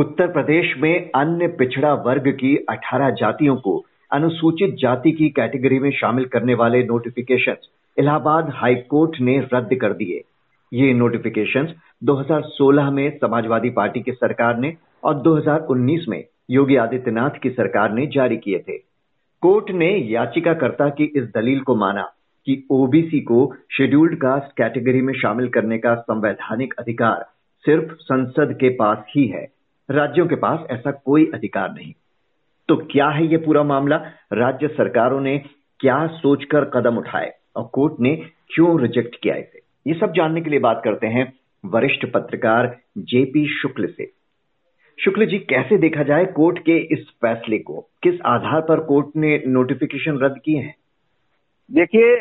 उत्तर प्रदेश में अन्य पिछड़ा वर्ग की 18 जातियों को अनुसूचित जाति की कैटेगरी में शामिल करने वाले नोटिफिकेशन इलाहाबाद हाई कोर्ट ने रद्द कर दिए। ये नोटिफिकेशन 2016 में समाजवादी पार्टी की सरकार ने और 2019 में योगी आदित्यनाथ की सरकार ने जारी किए थे। कोर्ट ने याचिकाकर्ता की इस दलील को माना कि ओबीसी को शेड्यूल्ड कास्ट कैटेगरी में शामिल करने का संवैधानिक अधिकार सिर्फ़ संसद के पास ही है। राज्यों के पास ऐसा कोई अधिकार नहीं। तो क्या है ये पूरा मामला? राज्य सरकारों ने क्या सोचकर कदम उठाए और कोर्ट ने क्यों रिजेक्ट किया इसे? ये सब जानने के लिए बात करते हैं वरिष्ठ पत्रकार जेपी शुक्ल से। शुक्ल जी, कैसे देखा जाए कोर्ट के इस फैसले को? किस आधार पर कोर्ट ने नोटिफिकेशन रद्द किए हैं? देखिए,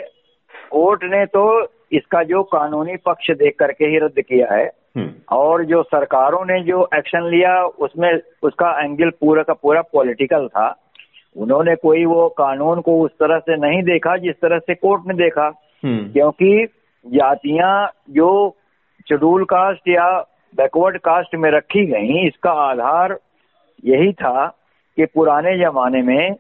कोर्ट ने तो इसका जो कानूनी पक्ष देख करके ही रद्द किया है। और जो सरकारों ने जो एक्शन लिया उसमें उसका एंगल पूरा का पूरा पॉलिटिकल था। उन्होंने कोई वो कानून को उस तरह से नहीं देखा जिस तरह से कोर्ट ने देखा। हम्म। क्योंकि जातियाँ जो शेड्यूल कास्ट या बैकवर्ड कास्ट में रखी गई इसका आधार यही था कि पुराने जमाने में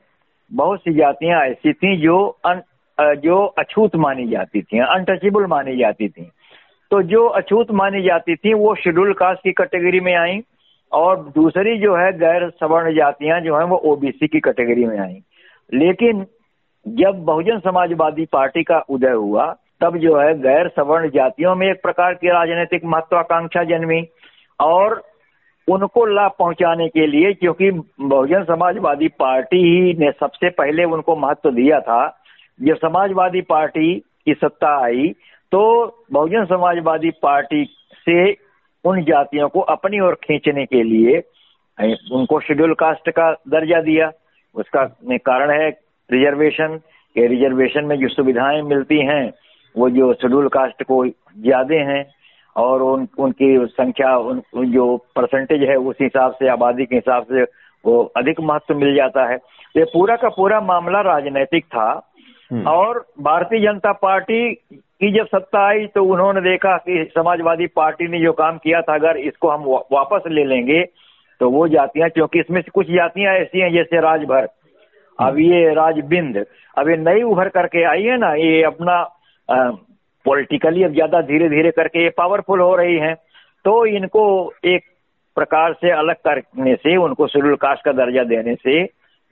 बहुत सी जातियाँ ऐसी थी जो अन, जो अछूत मानी जाती थी अनटचेबल मानी जाती थी। तो जो अछूत मानी जाती थी, वो शेड्यूल कास्ट की कैटेगरी में आई और दूसरी जो है गैर सवर्ण जातियाँ जो है, वो ओबीसी की कैटेगरी में आई। लेकिन जब बहुजन समाजवादी पार्टी का उदय हुआ, तब जो है गैर सवर्ण जातियों में एक प्रकार की राजनीतिक महत्वाकांक्षा जन्मी और उनको लाभ पहुँचाने के लिए, क्योंकि बहुजन समाजवादी पार्टी ही ने सबसे पहले उनको महत्व दिया था। जब समाजवादी पार्टी की सत्ता आई तो बहुजन समाजवादी पार्टी से उन जातियों को अपनी ओर खींचने के लिए उनको शेड्यूल कास्ट का दर्जा दिया। उसका कारण है रिजर्वेशन के रिजर्वेशन में जो सुविधाएँ मिलती हैं वो जो शेड्यूल कास्ट को ज़्यादा हैं और उन उनकी संख्या उन, जो परसेंटेज है उस हिसाब से आबादी के हिसाब से वो अधिक महत्व मिल जाता है। ये पूरा का पूरा मामला राजनीतिक था। हम्म। और भारतीय जनता पार्टी की जब सत्ता आई तो उन्होंने देखा कि समाजवादी पार्टी ने जो काम किया था, अगर इसको हम वापस ले लेंगे तो वो जातियाँ, क्योंकि इसमें से कुछ जातियाँ ऐसी हैं जैसे राजभर। अब ये राजबिंद, अब ये नई उभर करके आई है ना, ये अपना पॉलिटिकली अब ज़्यादा धीरे धीरे करके ये पावरफुल हो रही हैं तो इनको एक प्रकार से अलग करने से, उनको शेड्यूल कास्ट का दर्जा देने से,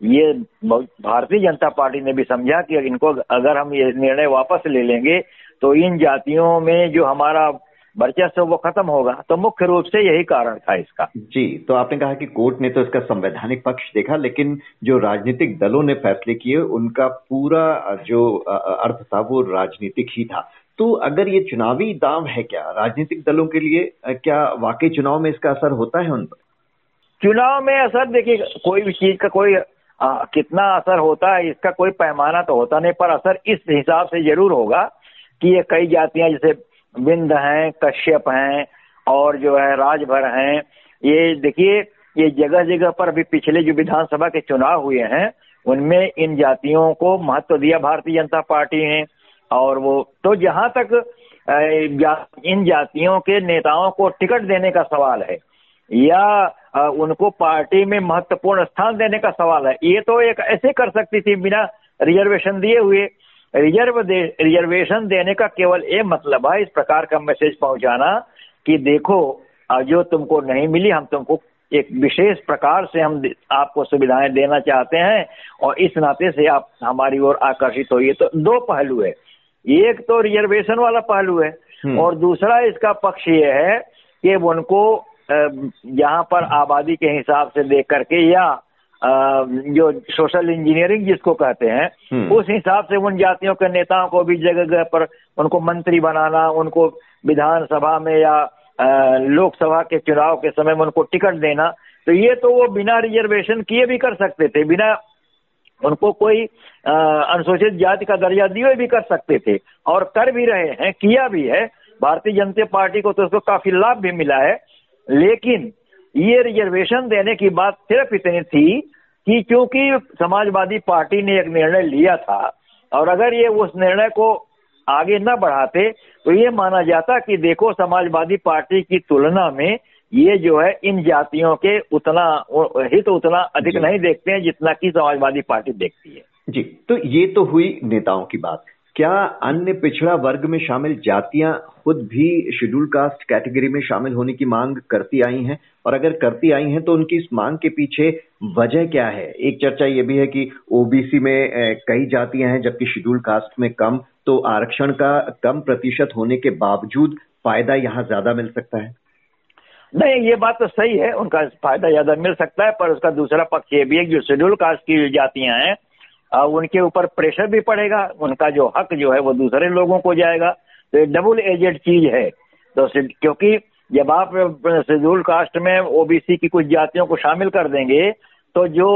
ये भारतीय जनता पार्टी ने भी समझा कि इनको अगर हम ये निर्णय वापस ले लेंगे तो इन जातियों में जो हमारा वर्चस्व वो खत्म होगा। तो मुख्य रूप से यही कारण था इसका। जी तो आपने कहा कि कोर्ट ने तो इसका संवैधानिक पक्ष देखा लेकिन जो राजनीतिक दलों ने फैसले किए उनका पूरा जो अर्थ था वो राजनीतिक ही था। तो अगर ये चुनावी दाम है क्या राजनीतिक दलों के लिए क्या वाकई चुनाव में इसका असर होता है उन पर? चुनाव में असर देखिए कोई भी चीज़ का कोई आ, कितना असर होता है इसका कोई पैमाना तो होता नहीं पर असर इस हिसाब से ज़रूर होगा कि ये कई जातियाँ जैसे बिंद हैं, कश्यप हैं और जो है राजभर हैं, ये देखिए, ये जगह जगह पर अभी पिछले जो विधानसभा के चुनाव हुए हैं, उनमें इन जातियों को महत्व दिया। भारतीय जनता पार्टी ने और वो तो जहाँ तक इन जातियों के नेताओं को टिकट देने का सवाल है, या उनको पार्टी में महत्वपूर्ण स्थान देने का सवाल है, ये तो एक ऐसे कर सकती थी बिना रिजर्वेशन दिए हुए रिज़र्व दे रिजर्वेशन देने का केवल ये मतलब है इस प्रकार का मैसेज पहुंचाना कि देखो जो तुमको नहीं मिली हम तुमको एक विशेष प्रकार से हम आपको सुविधाएँ देना चाहते हैं और इस नाते से आप हमारी ओर आकर्षित होइए तो दो पहलू है एक तो रिजर्वेशन वाला पहलू है हम्म। और दूसरा इसका पक्ष ये है कि उनको यहाँ पर आबादी के हिसाब से देख करके या जो सोशल इंजीनियरिंग जिसको कहते हैं हम्म। उस हिसाब से उन जातियों के नेताओं को भी जगह जगह पर उनको मंत्री बनाना उनको विधानसभा में या लोकसभा के चुनाव के समय में उनको टिकट देना तो ये तो वो बिना रिजर्वेशन किए भी कर सकते थे बिना उनको कोई अनुसूचित जाति का दर्जा दिए भी कर सकते थे और कर भी रहे हैं किया भी है भारतीय जनता पार्टी को तो उसको काफ़ी लाभ भी मिला है लेकिन ये रिजर्वेशन देने की बात सिर्फ़ इतनी थी कि क्योंकि समाजवादी पार्टी ने एक निर्णय लिया था और अगर ये उस निर्णय को आगे न बढ़ाते तो ये माना जाता कि देखो समाजवादी पार्टी की तुलना में ये जो है इन जातियों के उतना हित उतना अधिक नहीं देखते हैं जितना कि समाजवादी पार्टी देखती है। जी तो ये तो हुई नेताओं की बात। क्या अन्य पिछड़ा वर्ग में शामिल जातियाँ खुद भी शेड्यूल कास्ट कैटेगरी में शामिल होने की मांग करती आई हैं? और अगर करती आई हैं तो उनकी इस मांग के पीछे वजह क्या है? एक चर्चा ये भी है कि ओबीसी में कई जातियाँ हैं, जबकि शेड्यूल कास्ट में कम तो आरक्षण का कम प्रतिशत होने के बावजूद फ़ायदा यहाँ ज़्यादा मिल सकता है। नहीं, ये बात तो सही है, उनका फ़ायदा ज़्यादा मिल सकता है, पर उसका दूसरा पक्ष ये भी है जो शेड्यूल कास्ट की जातियाँ हैं उनके ऊपर प्रेशर भी पड़ेगा, उनका जो हक जो है वो दूसरे लोगों को जाएगा। तो ये डबल एजेड चीज़ है। तो क्योंकि जब आप शेड्यूल कास्ट में ओबीसी की कुछ जातियों को शामिल कर देंगे तो जो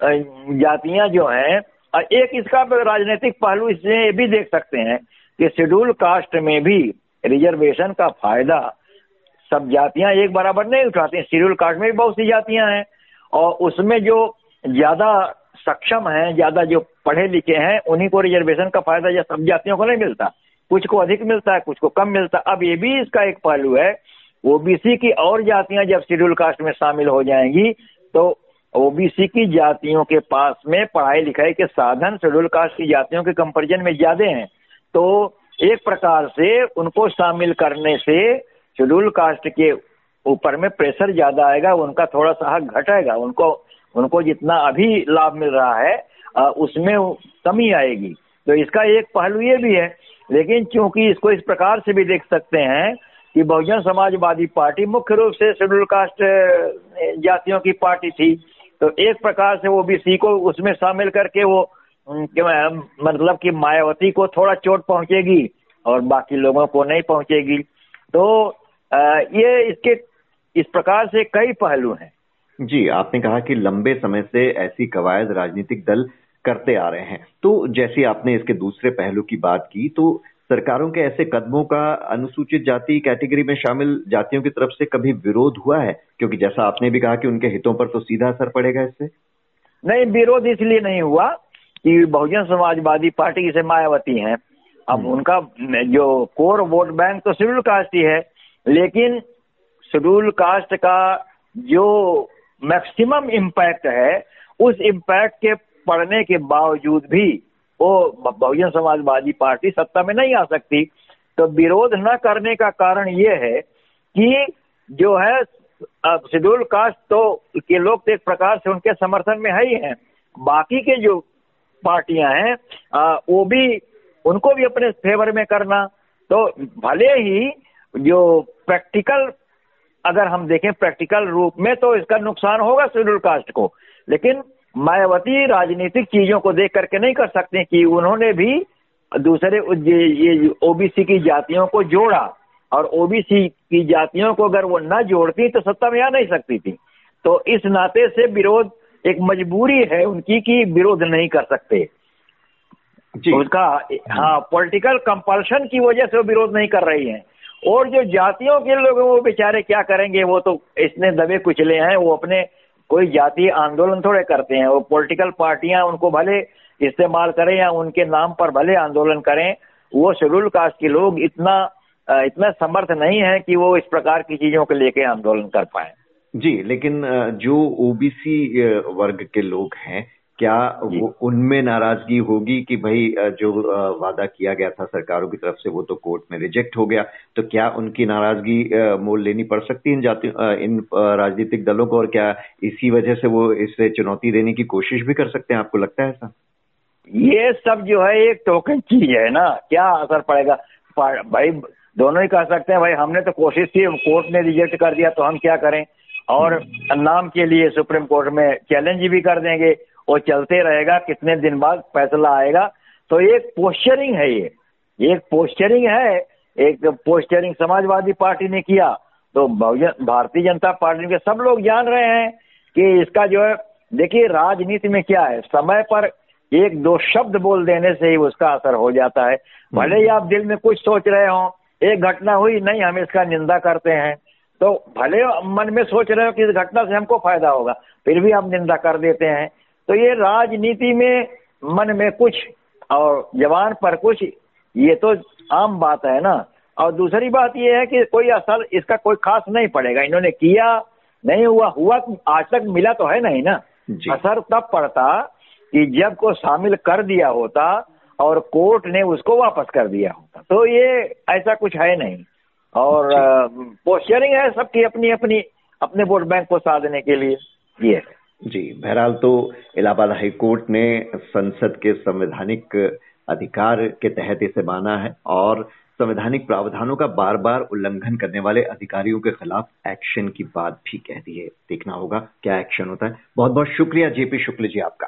जातियाँ जो हैं एक इसका राजनीतिक पहलू इसमें ये भी देख सकते हैं कि शेड्यूल कास्ट में भी रिजर्वेशन का फ़ायदा, सब जातियाँ एक बराबर नहीं उठाती शेड्यूल कास्ट में भी बहुत सी जातियाँ हैं। और उसमें जो ज़्यादा सक्षम हैं, ज़्यादा जो पढ़े लिखे हैं, उन्हीं को रिजर्वेशन का फ़ायदा या सब जातियों को नहीं मिलता। कुछ को अधिक मिलता है, कुछ को कम मिलता अब ये भी इसका एक पहलू है। ओबीसी की और जातियाँ जब शेड्यूल कास्ट में शामिल हो जाएँगी तो ओबीसी की जातियों के पास में पढ़ाई लिखाई के साधन शेड्यूल कास्ट की जातियों के कंपेरिजन में ज़्यादा हैं। तो एक प्रकार से उनको शामिल करने से शेड्यूल कास्ट के ऊपर में प्रेशर ज़्यादा आएगा, उनका थोड़ा सा हक घटेगा उनको उनको जितना अभी लाभ मिल रहा है उसमें कमी आएगी। तो इसका एक पहलू ये भी है। लेकिन चूँकि इसको इस प्रकार से भी देख सकते हैं कि बहुजन समाजवादी पार्टी मुख्य रूप से शेड्यूल कास्ट जातियों की पार्टी थी तो एक प्रकार से वो बीसी को उसमें शामिल करके वो मतलब कि मायावती को थोड़ा चोट पहुंचेगी और बाकी लोगों को नहीं पहुंचेगी। तो ये इसके इस प्रकार से कई पहलू हैं। जी आपने कहा कि लंबे समय से ऐसी कवायद राजनीतिक दल करते आ रहे हैं। तो जैसे आपने इसके दूसरे पहलू की बात की तो सरकारों के ऐसे कदमों का अनुसूचित जाति कैटेगरी में शामिल जातियों की तरफ़ से कभी विरोध हुआ है? क्योंकि जैसा आपने भी कहा कि उनके हितों पर तो सीधा असर पड़ेगा इससे। नहीं विरोध इसलिए नहीं हुआ कि बहुजन समाजवादी पार्टी जैसे मायावती है। अब हम्म। उनका जो कोर वोट बैंक तो शेड्यूल कास्ट ही है लेकिन शेड्यूल कास्ट का जो मैक्सिमम इम्पैक्ट है, उस इम्पैक्ट के पड़ने के बावजूद भी वो बहुजन समाजवादी पार्टी सत्ता में नहीं आ सकती। तो विरोध न करने का कारण ये है कि जो है शेड्यूल कास्ट तो के लोग तो एक प्रकार से उनके समर्थन में है ही हैं। बाकी के जो पार्टियाँ हैं वो भी, उनको भी अपने फेवर में करना। तो भले ही जो प्रैक्टिकल अगर हम देखें प्रैक्टिकल रूप में तो इसका नुकसान होगा शेड्यूल कास्ट को। लेकिन मायावती राजनीतिक चीज़ों को देख करके नहीं कर सकते कि उन्होंने भी दूसरे ये ओबीसी की जातियों को जोड़ा। और ओबीसी की जातियों को अगर वो न जोड़ती तो सत्ता में आ नहीं सकती थी। तो इस नाते से विरोध एक मजबूरी है उनकी कि विरोध नहीं कर सकते। जी। उसका हाँ पॉलिटिकल कंपल्शन की वजह से वो विरोध नहीं कर रही हैं। और जो जातियों के लोग वो बेचारे क्या करेंगे? वो तो इसने दबे कुचले हैं, वो अपने कोई जातीय आंदोलन थोड़े करते हैं। वो पॉलिटिकल पार्टियाँ उनको भले इस्तेमाल करें या उनके नाम पर भले आंदोलन करें, वो शेड्यूल कास्ट के लोग इतना इतना समर्थ नहीं है कि वो इस प्रकार की चीज़ों को लेके आंदोलन कर पाए। जी, लेकिन जो ओबीसी वर्ग के लोग हैं क्या वो उनमें नाराज़गी होगी कि भाई जो वादा किया गया था सरकारों की तरफ़ से वो तो कोर्ट में रिजेक्ट हो गया तो क्या उनकी नाराज़गी मोल लेनी पड़ सकती है इन जाति इन राजनीतिक दलों को और क्या इसी वजह से वो इसे चुनौती देने की कोशिश भी कर सकते हैं आपको लगता है ऐसा? ये सब जो है एक टोकन चीज़ है ना क्या असर पड़ेगा? भाई दोनों ही कह सकते हैं भाई हमने तो कोशिश की कोर्ट ने रिजेक्ट कर दिया तो हम क्या करें? और नाम के लिए सुप्रीम कोर्ट में चैलेंज भी कर देंगे वो चलते रहेगा, कितने दिन बाद फैसला आएगा। तो एक पोस्चरिंग है ये। एक पोस्चरिंग है, एक पोस्टरिंग समाजवादी पार्टी ने किया। तो भारतीय जनता पार्टी के सब लोग जान रहे हैं कि इसका जो है, देखिए राजनीति में क्या है। समय पर एक दो शब्द बोल देने से ही उसका असर हो जाता है। भले ही आप दिल में कुछ सोच रहे हो, एक घटना हुई, नहीं, हम इसका निंदा करते हैं। तो भले मन में सोच रहे हो कि इस घटना से हमको फ़ायदा होगा, फिर भी हम निंदा कर देते हैं। तो ये राजनीति में मन में कुछ और जवान पर कुछ ये तो आम बात है ना। और दूसरी बात यह है कि कोई असर इसका कोई खास नहीं पड़ेगा। इन्होंने किया नहीं हुआ हुआ आज तक मिला तो है नहीं ना। असर तब पड़ता कि जब को शामिल कर दिया होता और कोर्ट ने उसको वापस कर दिया होता। तो ये ऐसा कुछ है नहीं। और पोस्टरिंग है सबकी अपनी अपनी अपने वोट बैंक को साधने के लिए। ये जी, बहरहाल तो इलाहाबाद हाई कोर्ट ने संसद के संवैधानिक अधिकार के तहत इसे माना है और संवैधानिक प्रावधानों का बार बार उल्लंघन करने वाले अधिकारियों के खिलाफ एक्शन की बात भी कह दी है। देखना होगा क्या एक्शन होता है। बहुत बहुत शुक्रिया, जेपी शुक्ल जी आपका।